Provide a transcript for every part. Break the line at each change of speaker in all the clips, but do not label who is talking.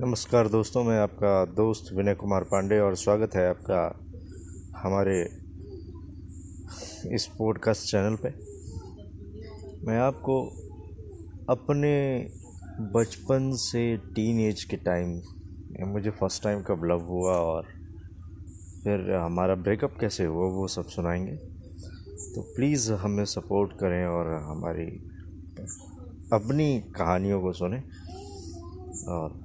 नमस्कार दोस्तों, मैं आपका दोस्त विनय कुमार पांडे और स्वागत है आपका हमारे इस पॉडकास्ट चैनल पे। मैं आपको अपने बचपन से टीन एज के टाइम मुझे फ़र्स्ट टाइम कब लव हुआ और फिर हमारा ब्रेकअप कैसे हुआ, वो सब सुनाएँगे। तो प्लीज़ हमें सपोर्ट करें और हमारी अपनी कहानियों को सुने और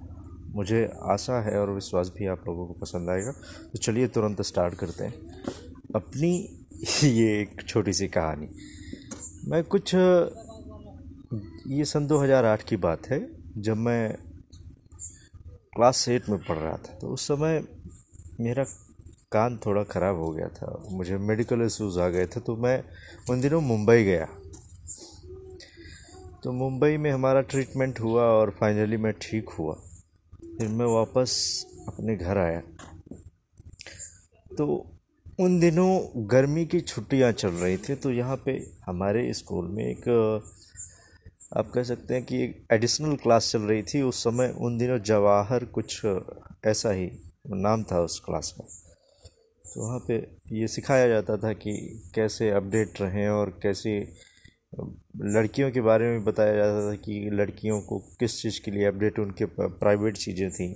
मुझे आशा है और विश्वास भी आप लोगों को पसंद आएगा। तो चलिए तुरंत स्टार्ट करते हैं। अपनी ये एक छोटी सी कहानी। मैं कुछ, ये सन 2008 की बात है, जब मैं क्लास एट में पढ़ रहा था। तो उस समय मेरा कान थोड़ा ख़राब हो गया था, मुझे मेडिकल इशूज़ आ गए थे तो मैं उन दिनों मुंबई गया। तो मुंबई में हमारा ट्रीटमेंट हुआ और फाइनली मैं ठीक हुआ। फिर मैं वापस अपने घर आया। तो उन दिनों गर्मी की छुट्टियाँ चल रही थी तो यहाँ पे हमारे स्कूल में एक, आप कह सकते हैं कि एक एडिशनल क्लास चल रही थी। उस समय उन दिनों जवाहर कुछ ऐसा ही नाम था उस क्लास का तो वहाँ पे ये सिखाया जाता था कि कैसे अपडेट रहें और कैसे लड़कियों के बारे में बताया जाता था कि लड़कियों को किस चीज़ के लिए अपडेट उनके प्राइवेट चीज़ें थी।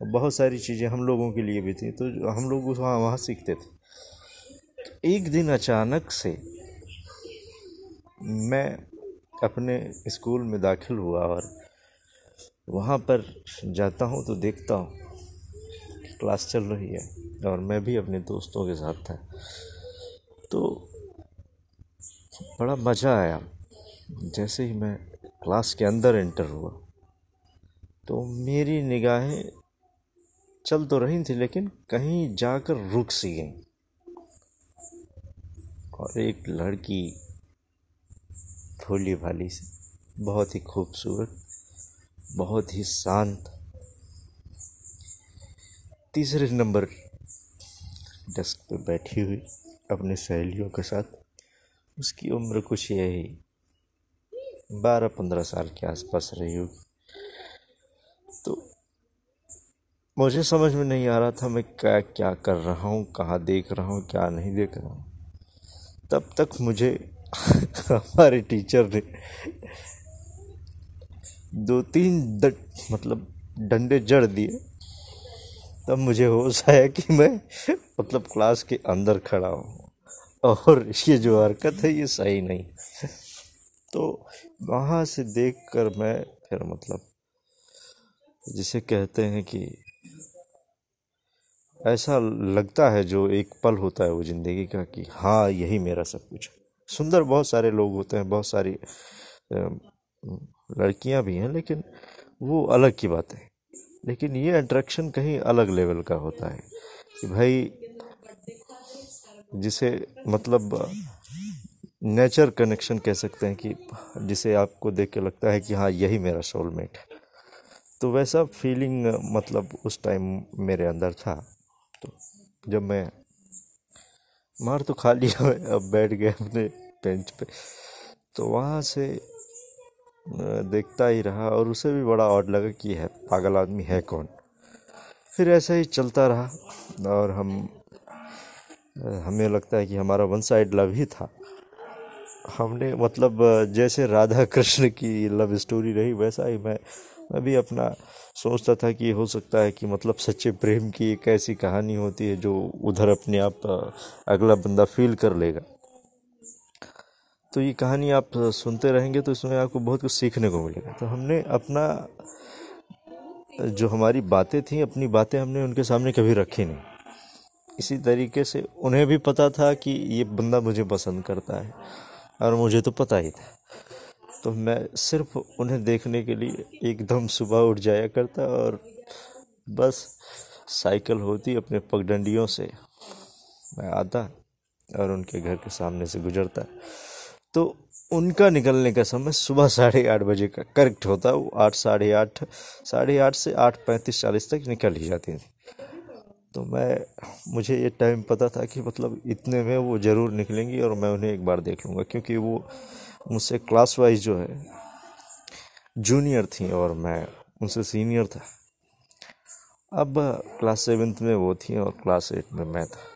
बहुत सारी चीज़ें हम लोगों के लिए भी थी तो हम लोग वहाँ वहाँ सीखते थे। एक दिन अचानक से मैं अपने स्कूल में दाखिल हुआ और वहाँ पर जाता हूँ तो देखता हूँ क्लास चल रही है और मैं भी अपने दोस्तों के साथ था। तो बड़ा मज़ा आया। जैसे ही मैं क्लास के अंदर एंटर हुआ तो मेरी निगाहें चल तो रही थी, लेकिन कहीं जाकर रुक सी गई। और एक लड़की भोली भाली से, बहुत ही खूबसूरत, बहुत ही शांत। तीसरे नंबर डेस्क पे बैठी हुई, अपनी सहेलियों के साथ उसकी उम्र कुछ यही बारह पंद्रह साल के आसपास रही होगी। तो मुझे समझ में नहीं आ रहा था मैं क्या क्या कर रहा हूँ कहाँ देख रहा हूँ क्या नहीं देख रहा हूँ। तब तक मुझे हमारे टीचर ने दो तीन द, मतलब डंडे जड़ दिए। तब मुझे होश आया कि मैं मतलब क्लास के अंदर खड़ा हूँ। और ये जो हरकत है, ये सही नहीं तो वहाँ से देख कर मैं फिर मतलब जिसे कहते हैं कि ऐसा लगता है जो एक पल होता है वो ज़िंदगी का कि हाँ यही मेरा सब कुछ है। सुंदर बहुत सारे लोग होते हैं, बहुत सारी लड़कियाँ भी हैं, लेकिन वो अलग की बात है। लेकिन ये अट्रैक्शन कहीं अलग लेवल का होता है कि भाई जिसे मतलब नेचर कनेक्शन कह सकते हैं कि, जिसे आपको देख के लगता है कि हाँ यही मेरा सोलमेट है। तो वैसा फीलिंग मतलब उस टाइम मेरे अंदर था। तो जब मैं मार तो खा लिया, अब बैठ गए अपने बेंच पे तो वहाँ से, देखता ही रहा और उसे भी बड़ा ऑड लगा कि है, पागल आदमी है कौन? फिर ऐसा ही चलता रहा और हम हमें लगता है कि हमारा वन साइड लव ही था। हमने मतलब जैसे राधा कृष्ण की लव स्टोरी रही, वैसा ही मैं मैं भी अपना सोचता था कि हो सकता है कि मतलब सच्चे प्रेम की एक ऐसी कहानी होती है जो उधर अपने आप, अगला बंदा फील कर लेगा। तो ये कहानी आप सुनते रहेंगे तो इसमें आपको बहुत कुछ सीखने को मिलेगा। तो हमने अपना, जो हमारी बातें थी, अपनी बातें हमने उनके सामने कभी रखी नहीं। इसी तरीके से उन्हें भी पता था कि ये बंदा मुझे पसंद करता है और मुझे तो पता ही था। तो मैं सिर्फ़ उन्हें देखने के लिए एकदम सुबह उठ जाया करता और बस साइकिल होती अपने पगडंडियों से। मैं आता और उनके घर के सामने से गुजरता। तो उनका निकलने का समय सुबह साढ़े आठ बजे का। करेक्ट होता, वो आठ, साढ़े आठ साढ़े आठ से आठ पैंतीस चालीस तक निकल ही जाती थी। तो मैं, मुझे ये टाइम पता था कि मतलब इतने में वो ज़रूर निकलेंगी और मैं उन्हें एक बार देख लूँगा, क्योंकि वो मुझसे क्लास वाइज जो है जूनियर थी और मैं उनसे सीनियर था। अब क्लास सेवन्थ में वो थी और क्लास एट में मैं था।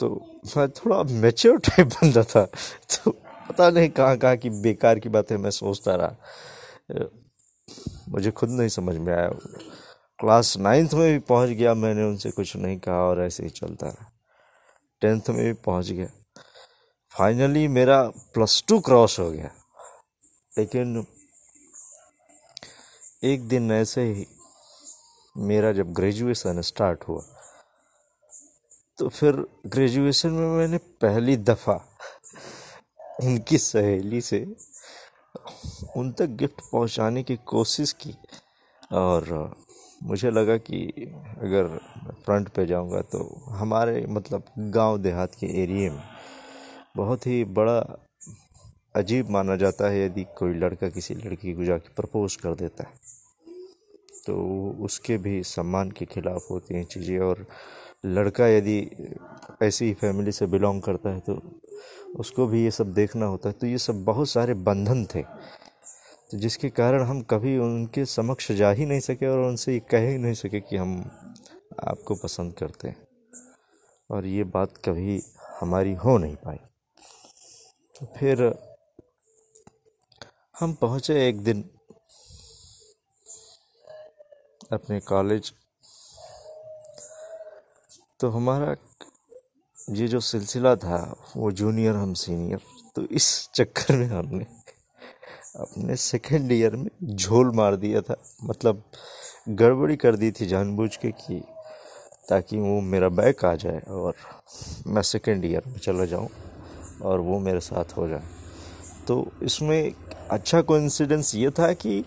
तो मैं थोड़ा मेच्योर टाइप बंदा था तो पता नहीं कहाँ कहाँ की बेकार की बातें मैं सोचता रहा। मुझे खुद नहीं समझ में आया। क्लास नाइन्थ में भी पहुँच गया, मैंने उनसे कुछ नहीं कहा और ऐसे ही चलता रहा। टेंथ में भी पहुँच गया। फाइनली मेरा प्लस टू क्रॉस हो गया। लेकिन एक दिन ऐसे ही मेरा जब ग्रेजुएशन स्टार्ट हुआ तो फिर ग्रेजुएशन में मैंने पहली दफ़ा उनकी सहेली से उन तक गिफ्ट पहुँचाने की कोशिश की और मुझे लगा कि अगर फ्रंट पे जाऊँगा तो हमारे मतलब गाँव देहात के एरिए में बहुत ही बड़ा अजीब माना जाता है यदि कोई लड़का किसी लड़की को जाके प्रपोज कर देता है। तो उसके भी सम्मान के खिलाफ होती हैं चीज़ें और लड़का यदि ऐसी ही फैमिली से बिलोंग करता है तो उसको भी ये सब देखना होता है। तो ये सब बहुत सारे बंधन थे। तो जिसके कारण हम कभी उनके समक्ष जा ही नहीं सके और उनसे ये कह ही नहीं सके कि हम आपको पसंद करते हैं। और ये बात कभी हमारी हो नहीं पाई। तो फिर हम पहुँचे एक दिन अपने कॉलेज। तो हमारा ये जो सिलसिला था, वो जूनियर हम सीनियर तो इस चक्कर में हमने अपने सेकेंड ईयर में झोल मार दिया था। मतलब गड़बड़ी कर दी थी जानबूझ के कि ताकि वो मेरा बैक आ जाए और मैं सेकेंड ईयर में चला जाऊँ और वो मेरे साथ हो जाए। तो इसमें अच्छा कोइंसिडेंस ये था कि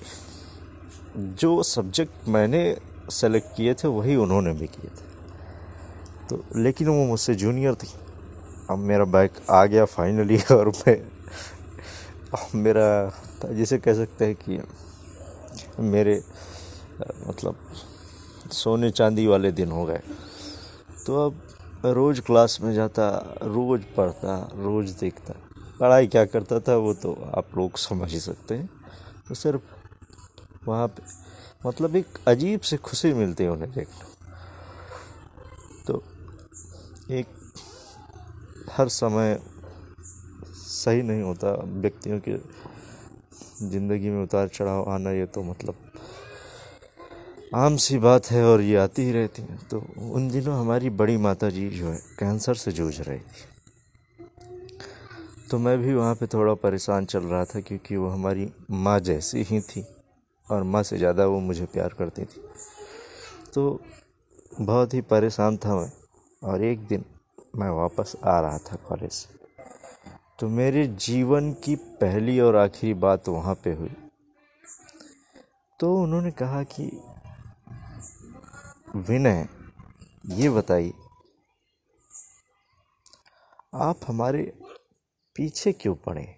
जो सब्जेक्ट मैंने सेलेक्ट किए थे, वही उन्होंने भी किए थे। तो लेकिन वो मुझसे जूनियर थी। अब मेरा बाइक आ गया फाइनली और मैं मेरा जिसे कह सकते हैं कि मेरे मतलब सोने चांदी वाले दिन हो गए। तो अब रोज़ क्लास में जाता, रोज़ पढ़ता, रोज़ देखता। पढ़ाई क्या करता था वो तो आप लोग समझ ही सकते हैं। तो सिर्फ़ वहाँ पे मतलब एक अजीब से खुशी मिलती है उन्हें देखना तो एक, हर समय सही नहीं होता व्यक्तियों के ज़िंदगी में उतार चढ़ाव आना ये तो मतलब आम सी बात है और ये आती ही रहती है। तो उन दिनों हमारी बड़ी माता जी जो है, कैंसर से जूझ रही थी। तो मैं भी वहाँ पे थोड़ा परेशान चल रहा था क्योंकि वो हमारी माँ जैसी ही थी और माँ से ज़्यादा वो मुझे प्यार करती थी। तो बहुत ही परेशान था मैं और एक दिन मैं वापस आ रहा था कॉलेज से। तो मेरे जीवन की पहली और आखिरी बात वहाँ पे हुई। तो उन्होंने कहा कि, विनय, ये बताइए, आप हमारे पीछे क्यों पड़े?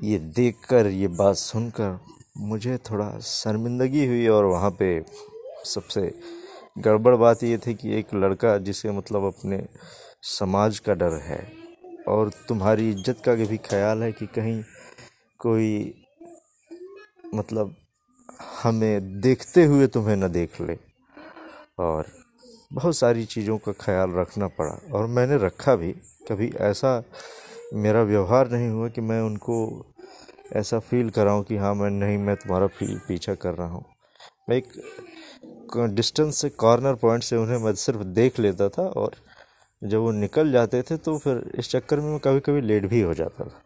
ये देखकर, ये बात सुनकर मुझे थोड़ा शर्मिंदगी हुई और वहाँ पे सबसे गड़बड़ बात ये थी कि एक लड़का जिसे मतलब अपने समाज का डर है और तुम्हारी इज़्ज़त का भी ख्याल है कि कहीं कोई मतलब हमें देखते हुए तुम्हें न देख ले। और बहुत सारी चीज़ों का ख्याल रखना पड़ा। और मैंने रखा भी। कभी ऐसा मेरा व्यवहार नहीं हुआ कि मैं उनको ऐसा फील कराऊं कि हाँ मैं नहीं, मैं तुम्हारा फील पीछा कर रहा हूँ। मैं एक डिस्टेंस से कॉर्नर पॉइंट से उन्हें मैं सिर्फ़ देख लेता था और जब वो निकल जाते थे तो फिर इस चक्कर में मैं कभी कभी लेट भी हो जाता था।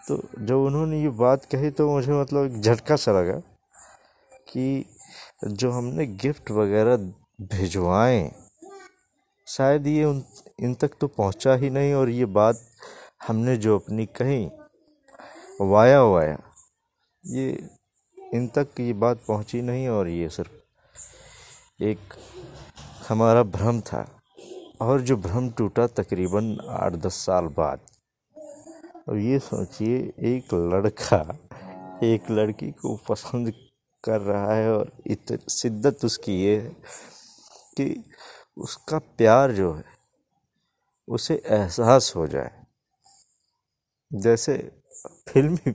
तो जब उन्होंने ये बात कही तो मुझे मतलब एक झटका सा लगा कि जो हमने गिफ्ट वगैरह भिजवाए, शायद ये उन, इन तक तो पहुँचा ही नहीं और ये बात हमने जो अपनी कही, वाया वाया, ये इन तक ये बात पहुँची नहीं और ये सिर्फ़ एक हमारा भ्रम था। और जो भ्रम टूटा तकरीबन आठ दस साल बाद। अब ये सोचिए, एक लड़का, एक लड़की को पसंद कर रहा है और इत, शिद्दत उसकी ये है कि उसका प्यार जो है, उसे एहसास हो जाए। जैसे फिल्मी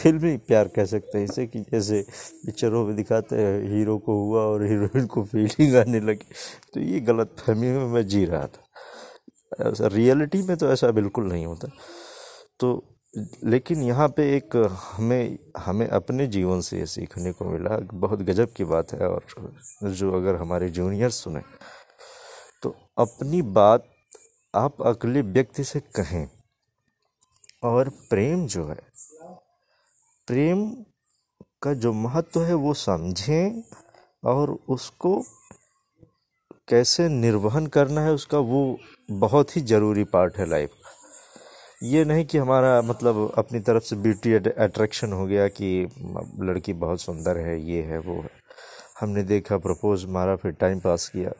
फिल्मी प्यार कह सकते हैं इसे कि जैसे पिक्चरों में दिखाते हैं, हीरो को हुआ और हीरोइन को फीलिंग आने लगी। तो ये गलत फहमी में मैं जी रहा था। ऐसा रियलिटी में तो ऐसा बिल्कुल नहीं होता। तो लेकिन यहाँ पे एक हमें हमें अपने जीवन से ये सीखने को मिला। बहुत गजब की बात है और जो अगर हमारे जूनियर्स सुने तो अपनी बात आप अगले व्यक्ति से कहें। और प्रेम जो है, प्रेम का जो महत्व है वो समझें और उसको कैसे निर्वहन करना है उसका वो बहुत ही ज़रूरी पार्ट है लाइफ का। ये नहीं कि हमारा मतलब अपनी तरफ़ से ब्यूटी अट्रैक्शन हो गया कि लड़की बहुत सुंदर है, ये है, वो है। हमने देखा प्रपोज मारा, फिर टाइम पास किया।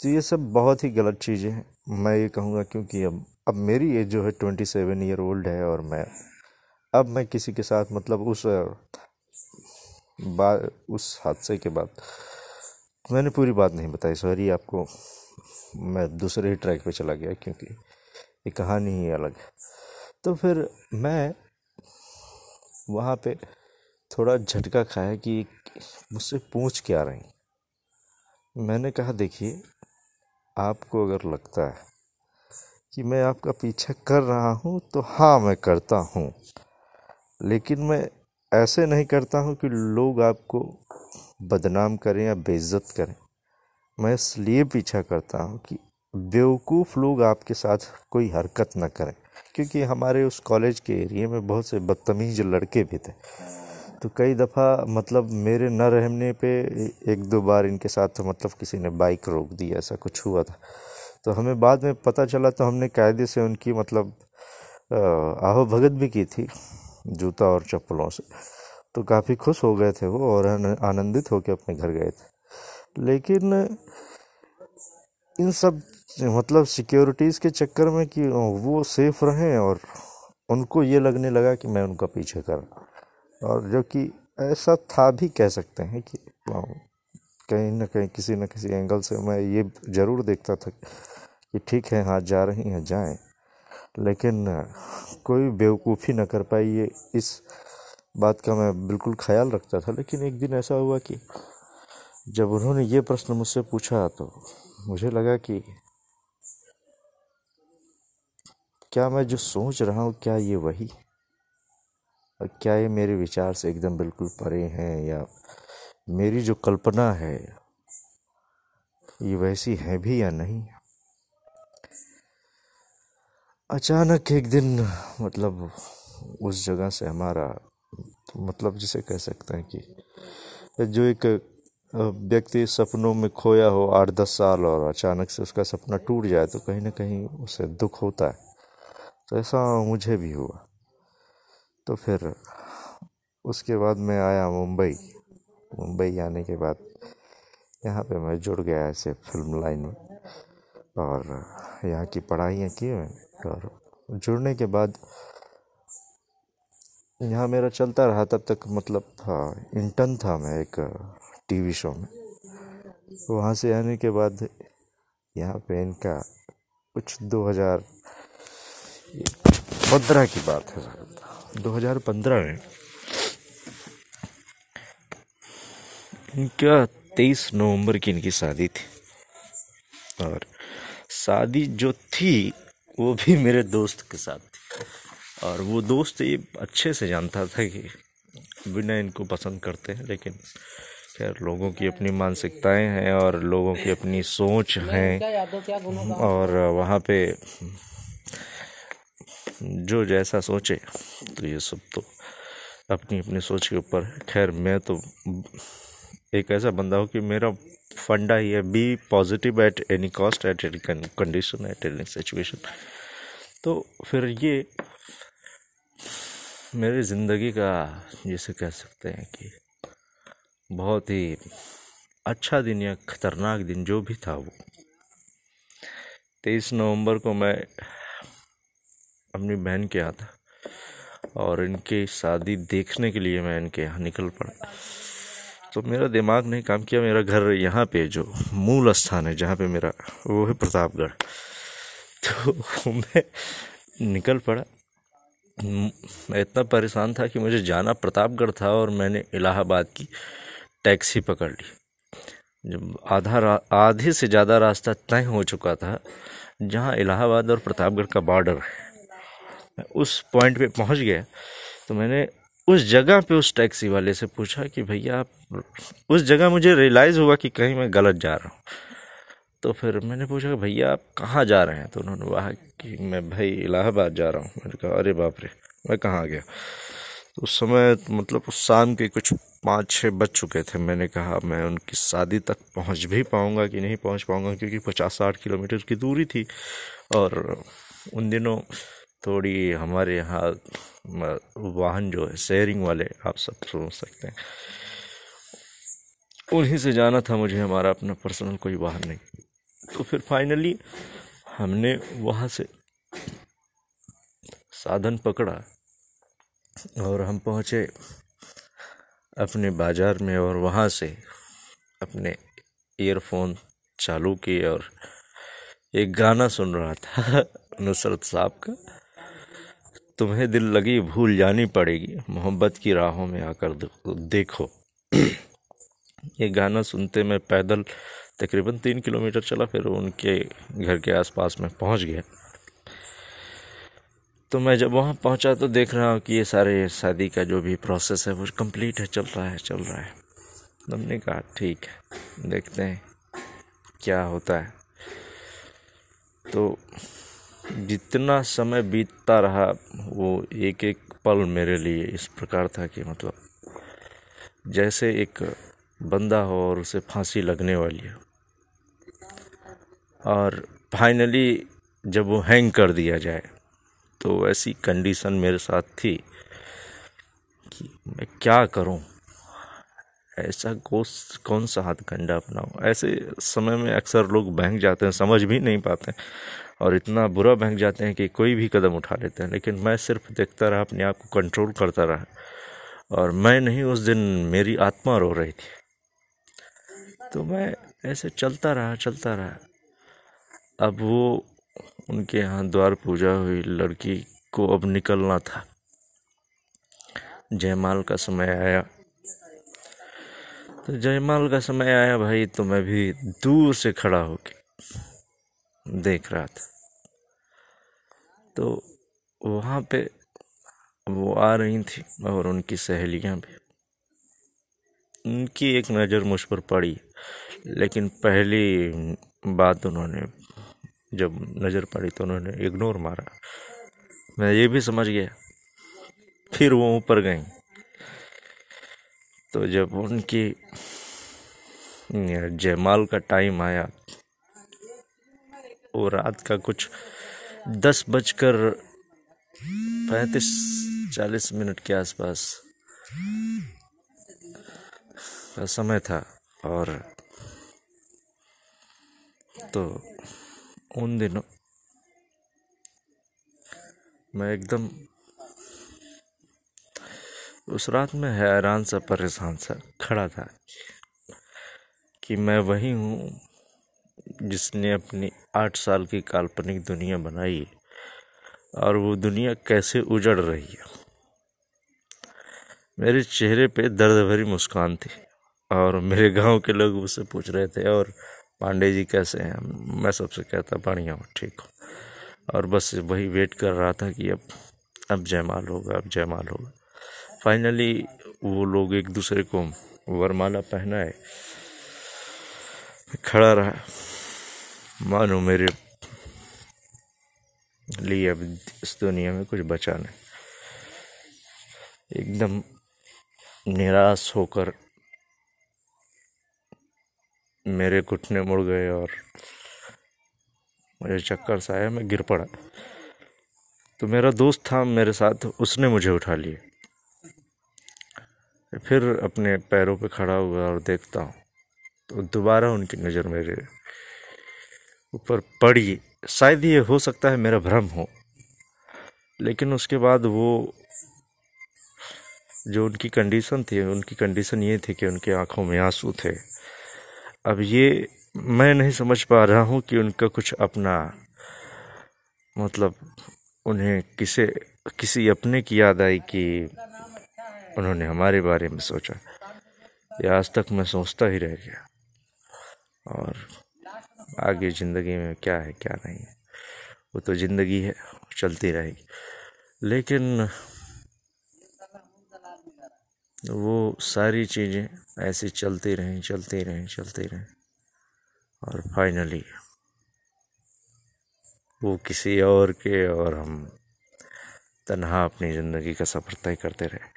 तो ये सब बहुत ही गलत चीज़ें हैं। मैं ये कहूँगा क्योंकि अब अब मेरी एज जो है ट्वेंटी सेवन ईयर ओल्ड है और मैं, अब मैं किसी के साथ मतलब उस बात उस हादसे के बाद, मैंने पूरी बात नहीं बताई। सॉरी आपको, मैं दूसरे ही ट्रैक पे चला गया क्योंकि ये कहानी ही अलग है। तो फिर मैं वहाँ पे थोड़ा झटका खाया कि मुझसे पूछ क्या रही। मैंने कहा, देखिए आपको अगर लगता है कि मैं आपका पीछा कर रहा हूँ तो हाँ मैं करता हूँ। लेकिन मैं ऐसे नहीं करता हूँ कि लोग आपको बदनाम करें या बेइज्जत करें। मैं इसलिए पीछा करता हूँ कि बेवकूफ़ लोग आपके साथ कोई हरकत ना करें, क्योंकि हमारे उस कॉलेज के एरिया में बहुत से बदतमीज लड़के भी थे। तो कई दफ़ा मतलब मेरे न रहने पे एक दो बार इनके साथ मतलब किसी ने बाइक रोक दी, ऐसा कुछ हुआ था। तो हमें बाद में पता चला तो हमने कायदे से उनकी मतलब आहो भगत भी की थी, जूता और चप्पलों से। तो काफ़ी खुश हो गए थे वो और आनंदित होकर अपने घर गए थे। लेकिन इन सब मतलब सिक्योरिटीज़ के चक्कर में कि वो सेफ़ रहें और उनको ये लगने लगा कि मैं उनका पीछे कर और जो कि ऐसा था भी कह सकते हैं कि कहीं ना कहीं, किसी न किसी एंगल से मैं ये ज़रूर देखता था कि ठीक है हाँ जा रही हैं, जाएँ। लेकिन कोई बेवकूफ़ी ना कर पाई ये, इस बात का मैं बिल्कुल ख्याल रखता था। लेकिन एक दिन ऐसा हुआ कि जब उन्होंने ये प्रश्न मुझसे पूछा तो मुझे लगा कि क्या मैं जो सोच रहा हूँ, क्या ये वही? क्या ये मेरे विचार से एकदम बिल्कुल परे हैं या मेरी जो कल्पना है, ये वैसी है भी या नहीं? अचानक एक दिन मतलब उस जगह से हमारा मतलब जिसे कह सकते हैं कि जो एक व्यक्ति सपनों में खोया हो आठ दस साल और अचानक से उसका सपना टूट जाए तो कहीं ना कहीं उसे दुख होता है। तो ऐसा मुझे भी हुआ। तो फिर उसके बाद मैं आया मुंबई। मुंबई आने के बाद यहाँ पे मैं जुड़ गया ऐसे फ़िल्म लाइन में और यहाँ की पढ़ाइयाँ की मैंने और जुड़ने के बाद यहाँ मेरा चलता रहा। तब तक मतलब था इंटर्न था मैं एक टीवी शो में। वहाँ से आने के बाद यहाँ पे इनका कुछ 2000 पंद्रह की बात है। 2015 में। इनका तेईस नवंबर की इनकी शादी थी। और शादी जो थी, वो भी मेरे दोस्त के साथ थी। और वो दोस्त ये अच्छे से जानता था कि बिना इनको पसंद करते हैं, लेकिन खैर, लोगों की अपनी मानसिकताएँ हैं और लोगों की अपनी सोच हैं। और वहाँ पे जो जैसा सोचे तो ये सब तो अपनी अपनी सोच के ऊपर खैर, मैं तो एक ऐसा बंदा हूँ कि मेरा फंडा ही है be positive at any cost at any condition at any situation तो फिर ये मेरी ज़िंदगी का जिसे कह सकते हैं कि बहुत ही अच्छा दिन या ख़तरनाक दिन जो भी था वो। तेईस नवंबर को मैं अपनी बहन के यहाँ था और इनकी शादी देखने के लिए मैं इनके यहाँ निकल पड़ा। तो मेरा दिमाग नहीं काम किया, मेरा घर यहाँ पे जो मूल स्थान है, जहाँ पे मेरा वो है प्रतापगढ़। तो मैं निकल पड़ा। मैं इतना परेशान था कि मुझे जाना प्रतापगढ़ था और मैंने इलाहाबाद की टैक्सी पकड़ ली। जब आधा आधे से ज़्यादा रास्ता तय हो चुका था, जहाँ इलाहाबाद और प्रतापगढ़ का बॉर्डर है। उस पॉइंट पे पहुँच गया तो मैंने उस जगह पे उस टैक्सी वाले से पूछा कि भैया आप, उस जगह मुझे रियलाइज़ हुआ कि कहीं मैं गलत जा रहा हूँ। तो फिर मैंने पूछा भैया आप कहाँ जा रहे हैं? तो उन्होंने कहा कि मैं भाई इलाहाबाद जा रहा हूँ। मैंने कहा, अरे बाप रे, मैं कहाँ गया? तो उस समय मतलब उस शाम के कुछ पाँच छः बज चुके थे। मैंने कहा, मैं उनकी शादी तक पहुँच भी पाऊँगा कि नहीं पहुँच पाऊँगा? क्योंकि पचास साठ किलोमीटर की दूरी थी और उन दिनों थोड़ी हमारे यहाँ वाहन जो है, शेयरिंग वाले, आप सब समझ सकते हैं। उन्हीं से जाना था मुझे हमारा अपना पर्सनल कोई वाहन नहीं। तो फिर फाइनली हमने वहाँ से साधन पकड़ा और हम पहुँचे अपने बाज़ार में और वहाँ से अपने ईयरफोन चालू किए और एक गाना सुन रहा था, नुसरत साहब का। तुम्हें दिल लगी भूल जानी पड़ेगी। मोहब्बत की राहों में आकर देखो। ये गाना सुनते मैं पैदल तकरीबन तीन किलोमीटर चला, फिर उनके घर के आसपास में पहुँच गया। तो मैं जब वहाँ पहुँचा तो देख रहा हूँ कि ये सारे शादी का जो भी प्रोसेस है, वो कंप्लीट है, चल रहा है, चल रहा है। हमने कहा, ठीक है, देखते हैं क्या होता है। तो जितना समय बीतता रहा, वो एक एक पल मेरे लिए इस प्रकार था कि मतलब जैसे एक बंदा हो और उसे फांसी लगने वाली हो। और फाइनली जब वो हैंग कर दिया जाए तो ऐसी कंडीशन मेरे साथ थी कि मैं क्या करूँ? ऐसा कोस, कौन सा हाथ कंडा अपनाऊं? ऐसे समय में अक्सर लोग बहक जाते हैं, समझ भी नहीं पाते और इतना बुरा बहक जाते हैं कि कोई भी कदम उठा लेते हैं। लेकिन मैं सिर्फ़ देखता रहा, अपने आप को कंट्रोल करता रहा। और मैं नहीं, उस दिन मेरी आत्मा रो रही थी। तो मैं ऐसे चलता रहा चलता रहा। अब वो, उनके यहाँ द्वार पूजा हुई लड़की को अब निकलना था। जयमाल का समय आया। तो जयमाल का समय आया भाई तो मैं भी दूर से खड़ा होके देख रहा था। तो वहाँ पे वो आ रही थी और उनकी सहेलियाँ भी। उनकी एक नज़र मुझ पर पड़ी, लेकिन पहली बात उन्होंने, जब नज़र पड़ी तो उन्होंने इग्नोर मारा। मैं ये भी समझ गया, फिर वो ऊपर गई। तो जब उनकी, जयमाल का टाइम आया वो रात का कुछ दस बजकर पैंतीस चालीस मिनट के आसपास का समय था और तो उन दिनों मैं एकदम उस रात में हैरान सा, परेशान सा खड़ा था कि मैं वही हूँ जिसने अपनी आठ साल की काल्पनिक दुनिया बनाई और वो दुनिया कैसे उजड़ रही है। मेरे चेहरे पे दर्द भरी मुस्कान थी और मेरे गाँव के लोग मुझसे पूछ रहे थे, और पांडे जी कैसे हैं? मैं सबसे कहता, बढ़िया हूँ, ठीक हो। और बस वही वेट कर रहा था कि अब अब जयमाल होगा, अब जयमाल होगा। फाइनली वो लोग एक दूसरे को वरमाला पहनाए, खड़ा रहा। मानो मेरे लिए अब इस दुनिया में कुछ बचा नहीं। एकदम निराश होकर मेरे घुटने मुड़ गए और मुझे चक्कर सा आया, मैं गिर पड़ा। तो मेरा दोस्त था मेरे साथ, उसने मुझे उठा लिया। फिर अपने पैरों पे खड़ा हुआ और देखता हूँ। तो दोबारा उनकी नज़र मेरे ऊपर पड़ी। शायद ये हो सकता है मेरा भ्रम हो। लेकिन उसके बाद वो जो उनकी कंडीशन थी, उनकी कंडीशन ये थी कि उनकी आँखों में आँसू थे। अब ये मैं नहीं समझ पा रहा हूँ कि उनका कुछ अपना मतलब उन्हें किसे, किसी अपने की याद आई कि उन्होंने हमारे बारे में सोचा। ये आज तक मैं सोचता ही रह गया। और आगे ज़िंदगी में क्या है, क्या नहीं है। वो तो ज़िंदगी है, चलती रहेगी। लेकिन वो सारी चीज़ें ऐसे चलती रहें चलती रहें चलती रहें और फाइनली वो किसी और के और हम तनहा अपनी ज़िंदगी का सफ़र तय करते रहे।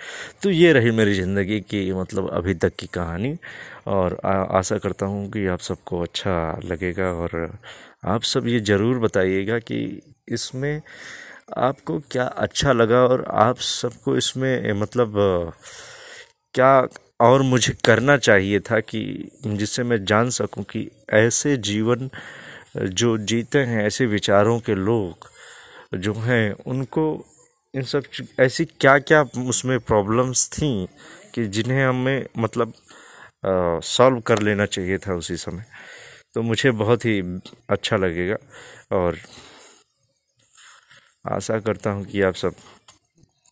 तो ये रही मेरी ज़िंदगी की मतलब अभी तक की कहानी और आ, आशा करता हूँ कि आप सबको अच्छा लगेगा और आप सब ये ज़रूर बताइएगा कि इसमें आपको क्या अच्छा लगा और आप सबको इसमें मतलब क्या और मुझे करना चाहिए था कि जिससे मैं जान सकूँ कि ऐसे जीवन जो जीते हैं ऐसे विचारों के लोग जो हैं उनको इन सब ऐसी क्या क्या उसमें प्रॉब्लम्स थी कि जिन्हें हमें मतलब सॉल्व कर लेना चाहिए था उसी समय? तो मुझे बहुत ही अच्छा लगेगा और आशा करता हूँ कि आप सब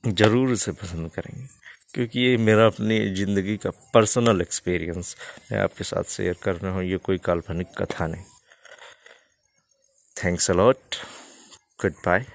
ज़रूर इसे पसंद करेंगे। क्योंकि ये मेरा अपनी ज़िंदगी का पर्सनल एक्सपीरियंस मैं आपके साथ शेयर कर रहा हूँ, ये कोई काल्पनिक कथा नहीं। Thanks a lot good bye